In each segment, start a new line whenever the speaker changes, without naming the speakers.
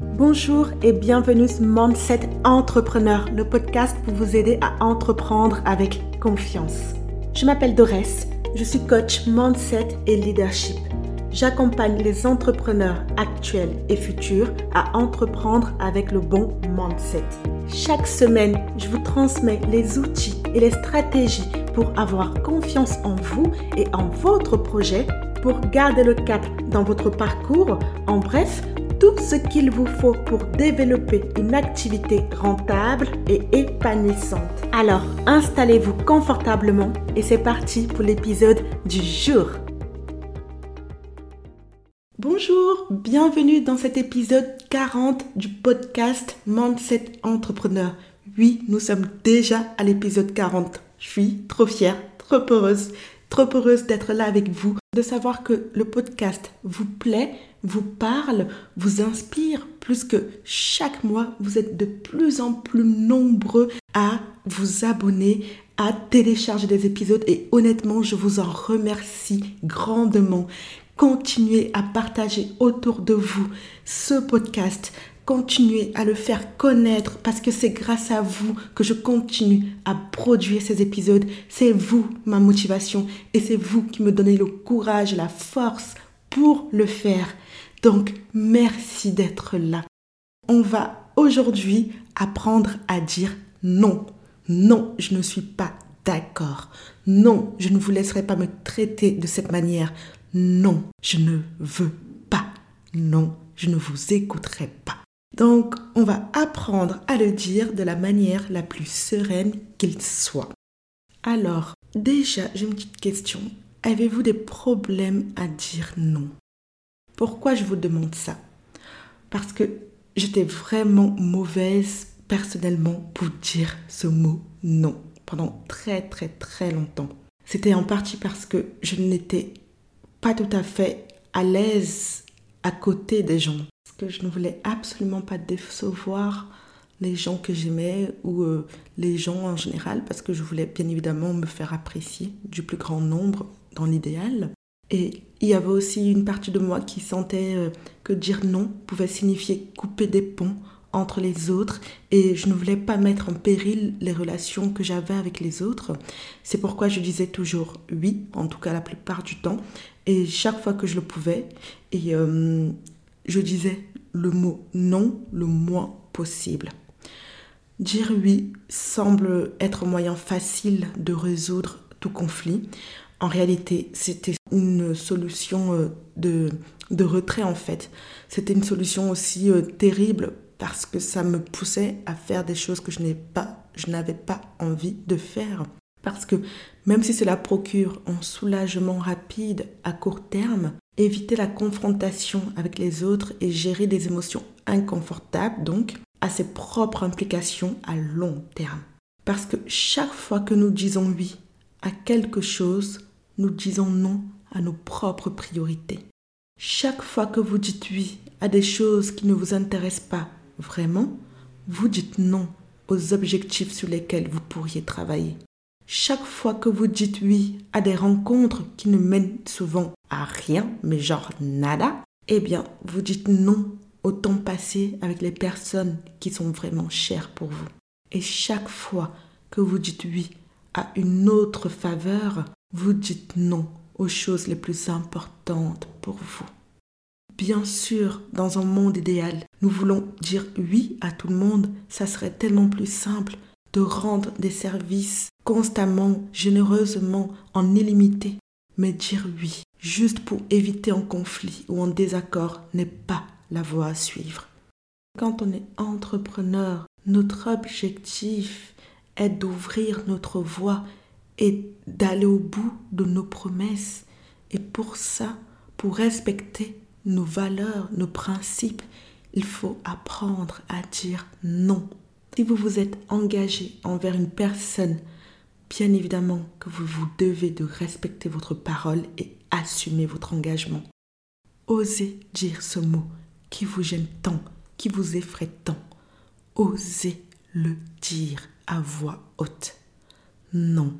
Bonjour et bienvenue sur Mindset Entrepreneur, le podcast pour vous aider à entreprendre avec confiance. Je m'appelle Dorès, je suis coach Mindset et Leadership. J'accompagne les entrepreneurs actuels et futurs à entreprendre avec le bon mindset. Chaque semaine, je vous transmets les outils et les stratégies pour avoir confiance en vous et en votre projet, pour garder le cap dans votre parcours, en bref, tout ce qu'il vous faut pour développer une activité rentable et épanouissante. Alors, installez-vous confortablement et c'est parti pour l'épisode du jour. Bonjour, bienvenue dans cet épisode 40 du podcast Mindset Entrepreneur. Oui, nous sommes déjà à l'épisode 40. Je suis trop fière, trop heureuse, trop heureuse d'être là avec vous, de savoir que le podcast vous plaît, vous parle, vous inspire, plus que chaque mois, vous êtes de plus en plus nombreux à vous abonner, à télécharger des épisodes et honnêtement, je vous en remercie grandement. Continuez à partager autour de vous ce podcast. Continuez à le faire connaître parce que c'est grâce à vous que je continue à produire ces épisodes. C'est vous ma motivation et c'est vous qui me donnez le courage, la force pour le faire. Donc merci d'être là. On va aujourd'hui apprendre à dire non. Non, je ne suis pas d'accord. Non, je ne vous laisserai pas me traiter de cette manière. Non, je ne veux pas. Non, je ne vous écouterai pas. Donc, on va apprendre à le dire de la manière la plus sereine qu'il soit. Alors, déjà, j'ai une petite question. Avez-vous des problèmes à dire non? Pourquoi je vous demande ça? Parce que j'étais vraiment mauvaise personnellement pour dire ce mot non pendant très très très longtemps. C'était en partie parce que je n'étais pas tout à fait à l'aise à côté des gens. Parce que je ne voulais absolument pas décevoir les gens que j'aimais ou euh, les gens en général parce que je voulais bien évidemment me faire apprécier du plus grand nombre dans l'idéal. Et il y avait aussi une partie de moi qui sentait euh, que dire non pouvait signifier couper des ponts entre les autres et je ne voulais pas mettre en péril les relations que j'avais avec les autres. C'est pourquoi je disais toujours oui, en tout cas la plupart du temps, et chaque fois que je le pouvais, et euh, je disais le mot non le moins possible. Dire oui semble être un moyen facile de résoudre tout conflit. En réalité, c'était une solution euh, de, de retrait en fait. C'était une solution aussi euh, terrible parce que ça me poussait à faire des choses que je n'ai pas, je n'avais pas envie de faire. Parce que même si cela procure un soulagement rapide à court terme, éviter la confrontation avec les autres et gérer des émotions inconfortables, donc, a ses propres implications à long terme. Parce que chaque fois que nous disons oui à quelque chose, nous disons non à nos propres priorités. Chaque fois que vous dites oui à des choses qui ne vous intéressent pas vraiment, vous dites non aux objectifs sur lesquels vous pourriez travailler. Chaque fois que vous dites oui à des rencontres qui ne mènent souvent à rien, mais genre nada, eh bien, vous dites non au temps passé avec les personnes qui sont vraiment chères pour vous. Et chaque fois que vous dites oui à une autre faveur, vous dites non aux choses les plus importantes pour vous. Bien sûr, dans un monde idéal, nous voulons dire oui à tout le monde. Ça serait tellement plus simple de rendre des services constamment, généreusement, en illimité. Mais dire oui, juste pour éviter un conflit ou un désaccord, n'est pas la voie à suivre. Quand on est entrepreneur, notre objectif est d'ouvrir notre voie et d'aller au bout de nos promesses. Et pour ça, pour respecter nos valeurs, nos principes, il faut apprendre à dire non. Si vous vous êtes engagé envers une personne, bien évidemment que vous vous devez de respecter votre parole et assumer votre engagement. Osez dire ce mot qui vous gêne tant, qui vous effraie tant. Osez le dire à voix haute. Non,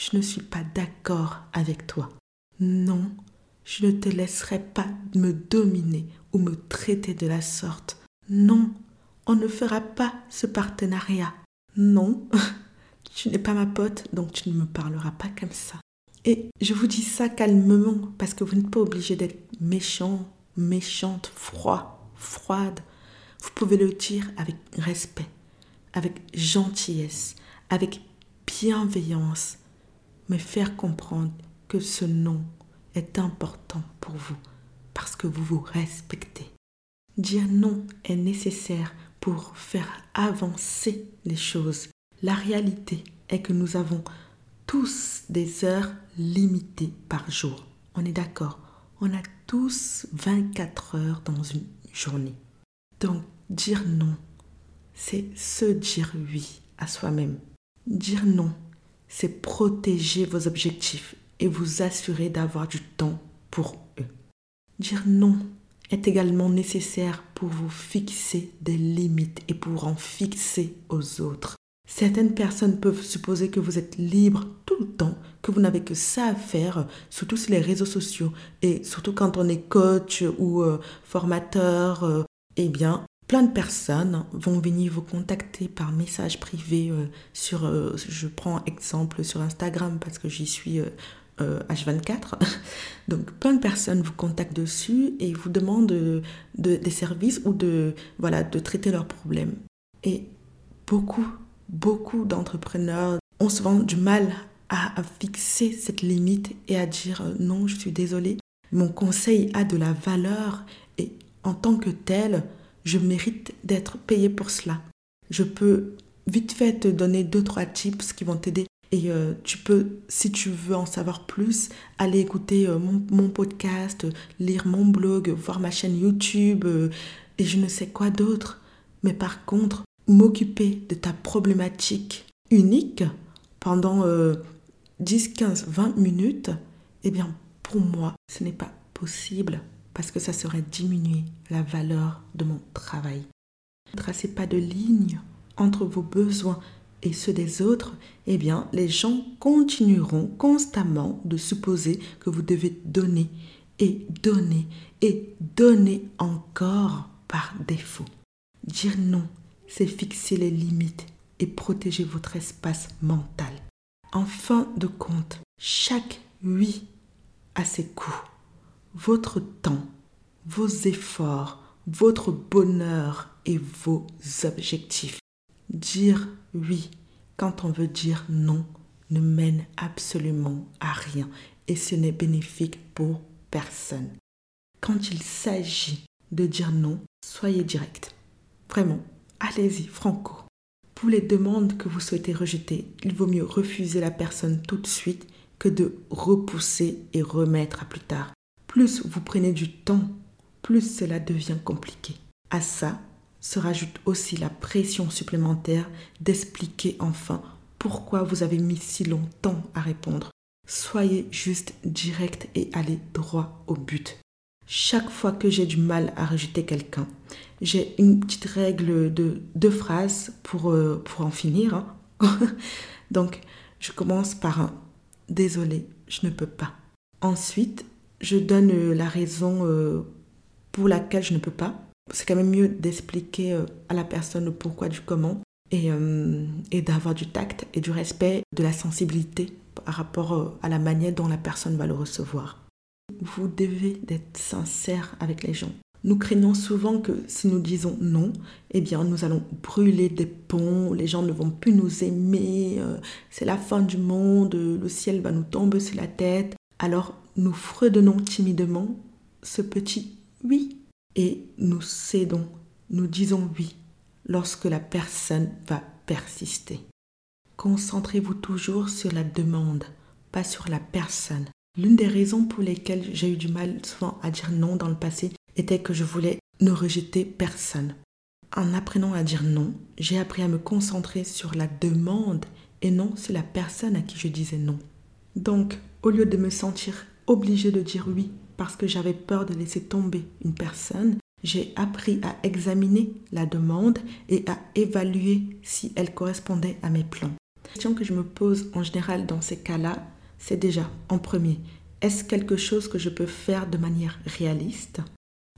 je ne suis pas d'accord avec toi. Non, je ne te laisserai pas me dominer ou me traiter de la sorte. non, on ne fera pas ce partenariat. Non, tu n'es pas ma pote, donc tu ne me parleras pas comme ça. Et je vous dis ça calmement, parce que vous n'êtes pas obligé d'être méchant, méchante, froid, froide. Vous pouvez le dire avec respect, avec gentillesse, avec bienveillance, mais faire comprendre que ce non est important pour vous parce que vous vous respectez. Dire non est nécessaire pour faire avancer les choses. La réalité est que nous avons tous des heures limitées par jour. On est d'accord? On a tous 24 heures dans une journée. Donc, dire non, c'est se dire oui à soi-même. Dire non, c'est protéger vos objectifs et vous assurer d'avoir du temps pour eux. Dire non est également nécessaire pour vous fixer des limites et pour en fixer aux autres. Certaines personnes peuvent supposer que vous êtes libre tout le temps, que vous n'avez que ça à faire, surtout sur les réseaux sociaux et surtout quand on est coach ou euh, formateur. Euh, eh bien, plein de personnes vont venir vous contacter par message privé euh, sur, je prends exemple sur Instagram parce que j'y suis H24. Donc plein de personnes vous contactent dessus et vous demandent des services ou de, voilà, de traiter leurs problèmes. Et beaucoup, beaucoup d'entrepreneurs ont souvent du mal à, fixer cette limite et à dire euh, non, je suis désolé. Mon conseil a de la valeur et en tant que tel, je mérite d'être payé pour cela. Je peux vite fait te donner deux, trois tips qui vont t'aider et euh, tu peux, si tu veux en savoir plus, aller écouter euh, mon, podcast, lire mon blog, voir ma chaîne YouTube euh, et je ne sais quoi d'autre. Mais par contre, m'occuper de ta problématique unique pendant 10, 15, 20 minutes, eh bien, pour moi, ce n'est pas possible parce que ça serait diminuer la valeur de mon travail. Ne tracez pas de ligne entre vos besoins et ceux des autres, eh bien, les gens continueront constamment de supposer que vous devez donner et donner et donner encore par défaut. Dire non, c'est fixer les limites et protéger votre espace mental. En fin de compte, chaque oui a ses coûts. Votre temps, vos efforts, votre bonheur et vos objectifs. Dire oui quand on veut dire non ne mène absolument à rien et ce n'est bénéfique pour personne. Quand il s'agit de dire non, soyez direct. Vraiment, allez-y, franco. Pour les demandes que vous souhaitez rejeter, il vaut mieux refuser la personne tout de suite que de repousser et remettre à plus tard. Plus vous prenez du temps, plus cela devient compliqué. À ça, se rajoute aussi la pression supplémentaire d'expliquer enfin pourquoi vous avez mis si longtemps à répondre. Soyez juste direct et allez droit au but. Chaque fois que j'ai du mal à rejeter quelqu'un, j'ai une petite règle de deux phrases pour, euh, pour en finir. Hein. Donc, je commence par un désolé, je ne peux pas. Ensuite, je donne euh, la raison euh, pour laquelle je ne peux pas c'est quand même mieux d'expliquer euh, à la personne le pourquoi du comment et, d'avoir du tact et du respect, de la sensibilité par rapport à la manière dont la personne va le recevoir. Vous devez être sincère avec les gens. Nous craignons souvent que si nous disons non, eh bien nous allons brûler des ponts, les gens ne vont plus nous aimer, c'est la fin du monde, le ciel va nous tomber sur la tête. Alors nous fredonnons timidement ce petit oui et nous cédons, nous disons oui lorsque la personne va persister. Concentrez-vous toujours sur la demande, pas sur la personne. L'une des raisons pour lesquelles j'ai eu du mal souvent à dire non dans le passé était que je voulais ne rejeter personne. En apprenant à dire non, j'ai appris à me concentrer sur la demande et non sur la personne à qui je disais non. Donc, au lieu de me sentir obligée de dire oui parce que j'avais peur de laisser tomber une personne, j'ai appris à examiner la demande et à évaluer si elle correspondait à mes plans. La question que je me pose en général dans ces cas-là, c'est déjà, en premier, est-ce quelque chose que je peux faire de manière réaliste?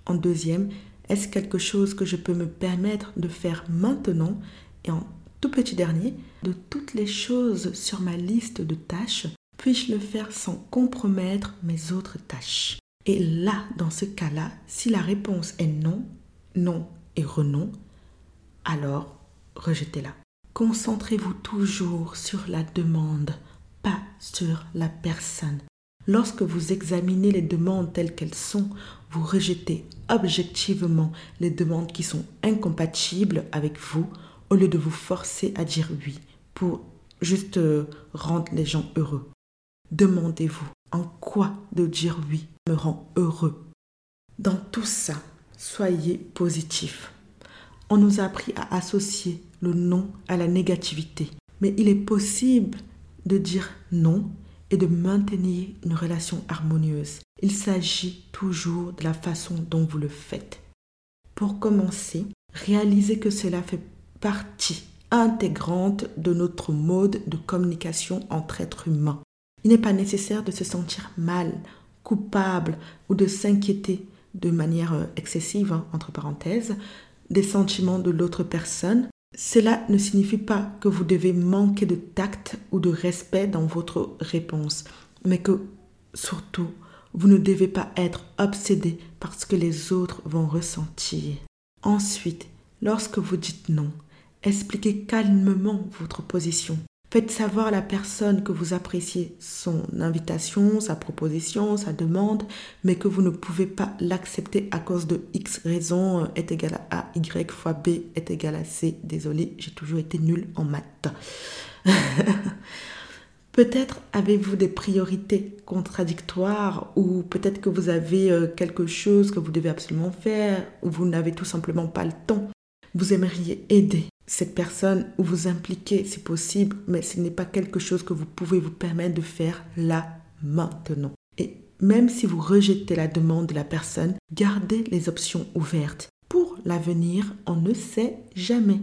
En deuxième, Est-ce quelque chose que je peux me permettre de faire maintenant? Et en tout petit dernier, de toutes les choses sur ma liste de tâches, puis-je le faire sans compromettre mes autres tâches Et là, dans ce cas-là, si la réponse est non, non et renon, alors rejetez-la. Concentrez-vous toujours sur la demande, pas sur la personne. Lorsque vous examinez les demandes telles qu'elles sont, vous rejetez objectivement les demandes qui sont incompatibles avec vous au lieu de vous forcer à dire oui pour juste euh, rendre les gens heureux. Demandez-vous en quoi de dire oui me rend heureux. Dans tout ça, soyez positif. On nous a appris à associer le non à la négativité, mais il est possible de dire non et de maintenir une relation harmonieuse. Il s'agit toujours de la façon dont vous le faites. Pour commencer, réalisez que cela fait partie intégrante de notre mode de communication entre êtres humains. Il n'est pas nécessaire de se sentir mal, coupable ou de s'inquiéter de manière euh, excessive, hein, entre parenthèses, des sentiments de l'autre personne. Cela ne signifie pas que vous devez manquer de tact ou de respect dans votre réponse, mais que surtout, vous ne devez pas être obsédé par ce que les autres vont ressentir. Ensuite, lorsque vous dites non, expliquez calmement votre position. Faites savoir à la personne que vous appréciez son invitation, sa proposition, sa demande, mais que vous ne pouvez pas l'accepter à cause de X raison euh, est égal à A, Y fois B est égal à C. Désolé, j'ai toujours été nul en maths. Peut-être avez-vous des priorités contradictoires ou peut-être que vous avez euh, quelque chose que vous devez absolument faire ou vous n'avez tout simplement pas le temps. Vous aimeriez aider cette personne ou vous impliquer si possible, mais ce n'est pas quelque chose que vous pouvez vous permettre de faire là, maintenant. Et même si vous rejetez la demande de la personne, gardez les options ouvertes. Pour l'avenir, on ne sait jamais.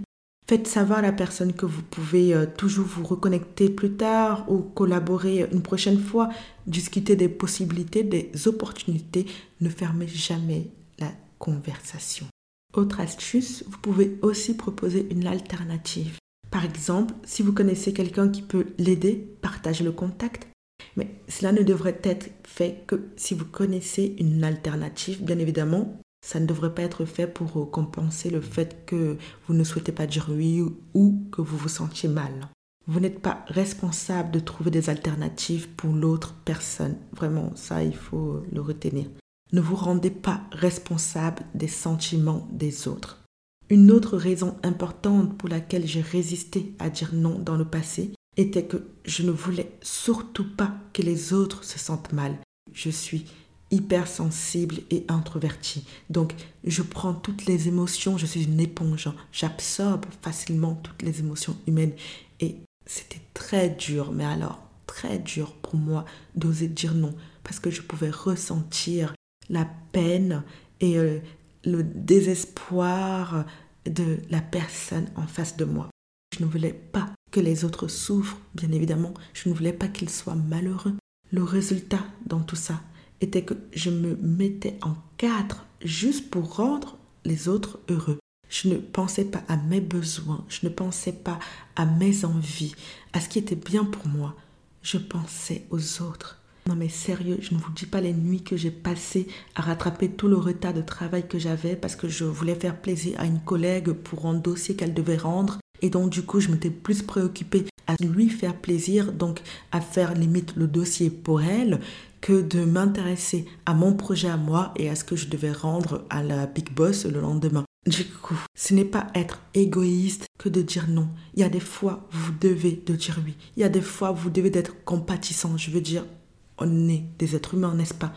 Faites savoir à la personne que vous pouvez euh, toujours vous reconnecter plus tard ou collaborer une prochaine fois, discuter des possibilités, des opportunités. Ne fermez jamais la conversation. Autre astuce, vous pouvez aussi proposer une alternative. Par exemple, si vous connaissez quelqu'un qui peut l'aider, partagez le contact. Mais cela ne devrait être fait que si vous connaissez une alternative, bien évidemment, ça ne devrait pas être fait pour compenser le fait que vous ne souhaitez pas dire oui ou que vous vous sentiez mal. Vous n'êtes pas responsable de trouver des alternatives pour l'autre personne. Vraiment, ça, il faut le retenir. Ne vous rendez pas responsable des sentiments des autres. Une autre raison importante pour laquelle j'ai résisté à dire non dans le passé était que je ne voulais surtout pas que les autres se sentent mal. Je suis hypersensible et introvertie. Donc, je prends toutes les émotions, je suis une éponge, j'absorbe facilement toutes les émotions humaines. Et c'était très dur, mais alors très dur pour moi d'oser dire non, parce que je pouvais ressentir la peine et euh, le désespoir de la personne en face de moi. Je ne voulais pas que les autres souffrent, bien évidemment. Je ne voulais pas qu'ils soient malheureux. Le résultat dans tout ça était que je me mettais en quatre juste pour rendre les autres heureux. Je ne pensais pas à mes besoins, je ne pensais pas à mes envies, à ce qui était bien pour moi. Je pensais aux autres. Non mais sérieux, je ne vous dis pas les nuits que j'ai passées à rattraper tout le retard de travail que j'avais parce que je voulais faire plaisir à une collègue pour un dossier qu'elle devait rendre. Et donc du coup, je m'étais plus préoccupée à lui faire plaisir, donc à faire limite le dossier pour elle, que de m'intéresser à mon projet à moi et à ce que je devais rendre à la Big Boss le lendemain. Du coup, ce n'est pas être égoïste que de dire non. Il y a des fois, vous devez de dire oui. Il y a des fois, vous devez d'être compatissant. Je veux dire, on est des êtres humains, n'est-ce pas?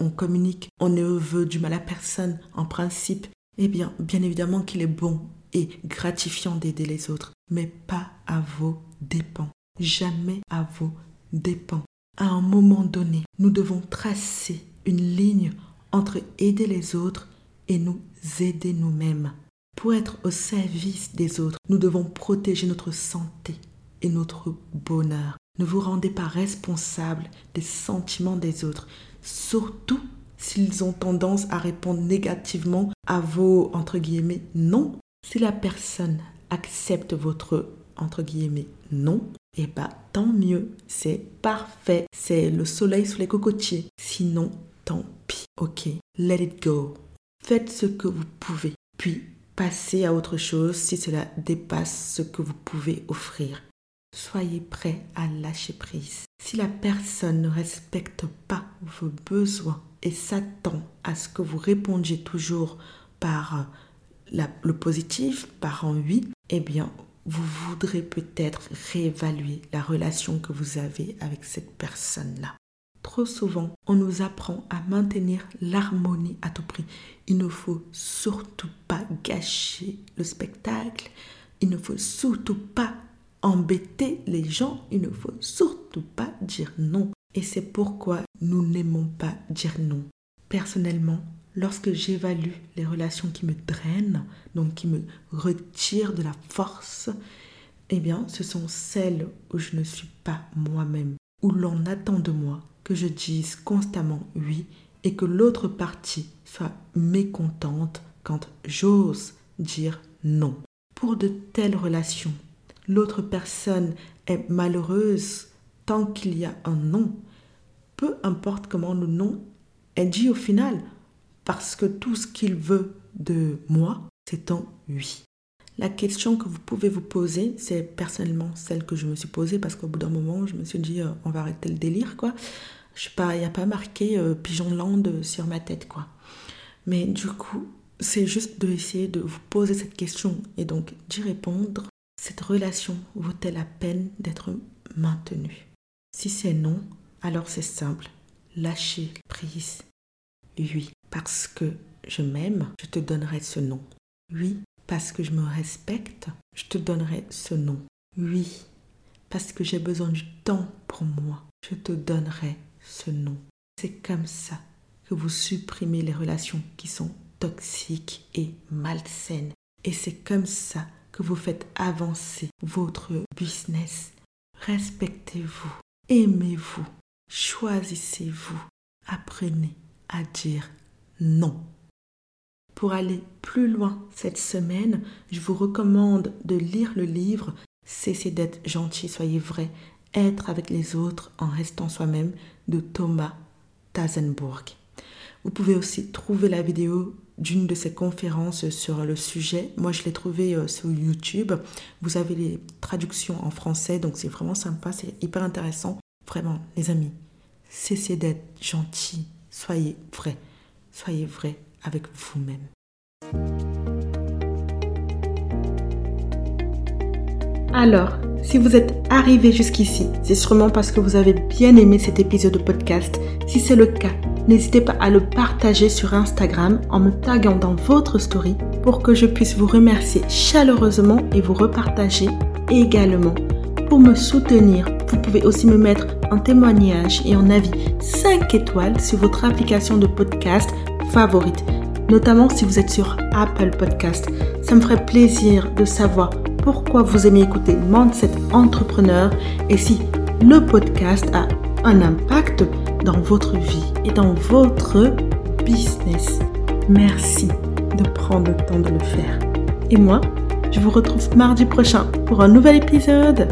On communique, on ne veut du mal à personne en principe. Eh bien, bien évidemment qu'il est bon et gratifiant d'aider les autres, mais pas à vos dépens. Jamais à vos dépens. À un moment donné, nous devons tracer une ligne entre aider les autres et nous aider nous-mêmes. Pour être au service des autres, nous devons protéger notre santé et notre bonheur. Ne vous rendez pas responsable des sentiments des autres, surtout s'ils ont tendance à répondre négativement à vos, entre guillemets, non. Si la personne accepte votre, entre guillemets, non, eh bien, tant mieux, c'est parfait, c'est le soleil sous les cocotiers. Sinon, tant pis, ok, let it go. Faites ce que vous pouvez, puis passez à autre chose si cela dépasse ce que vous pouvez offrir. Soyez prêt à lâcher prise. Si la personne ne respecte pas vos besoins et s'attend à ce que vous répondiez toujours par le positif, par un eh bien, vous voudrez peut-être réévaluer la relation que vous avez avec cette personne-là. Trop souvent, on nous apprend à maintenir l'harmonie à tout prix. Il ne faut surtout pas gâcher le spectacle. Il ne faut surtout pas embêter les gens. Il ne faut surtout pas dire non. Et c'est pourquoi nous n'aimons pas dire non. Personnellement, lorsque j'évalue les relations qui me drainent, donc qui me retirent de la force, eh bien, ce sont celles où je ne suis pas moi-même, où l'on attend de moi que je dise constamment oui et que l'autre partie soit mécontente quand j'ose dire non. Pour de telles relations, l'autre personne est malheureuse tant qu'il y a un non. Peu importe comment le non est dit au final, parce que tout ce qu'il veut de moi, c'est un oui. La question que vous pouvez vous poser, c'est personnellement celle que je me suis posée parce qu'au bout d'un moment, je me suis dit, euh, on va arrêter le délire, quoi. Je sais pas, il n'y a pas marqué euh, Pigeon Land sur ma tête, quoi. Mais du coup, c'est juste d'essayer de vous poser cette question et donc d'y répondre. Cette relation vaut-elle la peine d'être maintenue? Si c'est non, alors c'est simple. Lâchez prise. Oui, parce que je m'aime, je te donnerai ce nom. Oui, parce que je me respecte, je te donnerai ce nom. Oui, parce que j'ai besoin du temps pour moi, je te donnerai ce nom. C'est comme ça que vous supprimez les relations qui sont toxiques et malsaines. Et c'est comme ça que vous faites avancer votre business. Respectez-vous, aimez-vous, choisissez-vous, apprenez à dire non. Pour aller plus loin cette semaine, je vous recommande de lire le livre Cessez d'être gentil, soyez vrai, être avec les autres en restant soi-même de Thomas Tazenbourg. Vous pouvez aussi trouver la vidéo d'une de ses conférences sur le sujet. Moi, je l'ai trouvée euh, sur YouTube. Vous avez les traductions en français, donc c'est vraiment sympa, c'est hyper intéressant. Vraiment, les amis, cessez d'être gentil, soyez vrai soyez vrai avec vous-même. Alors, si vous êtes arrivé jusqu'ici, c'est sûrement parce que vous avez bien aimé cet épisode de podcast. Si c'est le cas, n'hésitez pas à le partager sur Instagram en me taguant dans votre story pour que je puisse vous remercier chaleureusement et vous repartager également. Pour me soutenir, vous pouvez aussi me mettre un témoignage et un avis 5 étoiles sur votre application de podcast favorite, notamment si vous êtes sur Apple Podcast. Ça me ferait plaisir de savoir pourquoi vous aimez écouter Mindset Entrepreneur et si le podcast a un impact dans votre vie et dans votre business. Merci de prendre le temps de le faire. Et moi, je vous retrouve mardi prochain pour un nouvel épisode.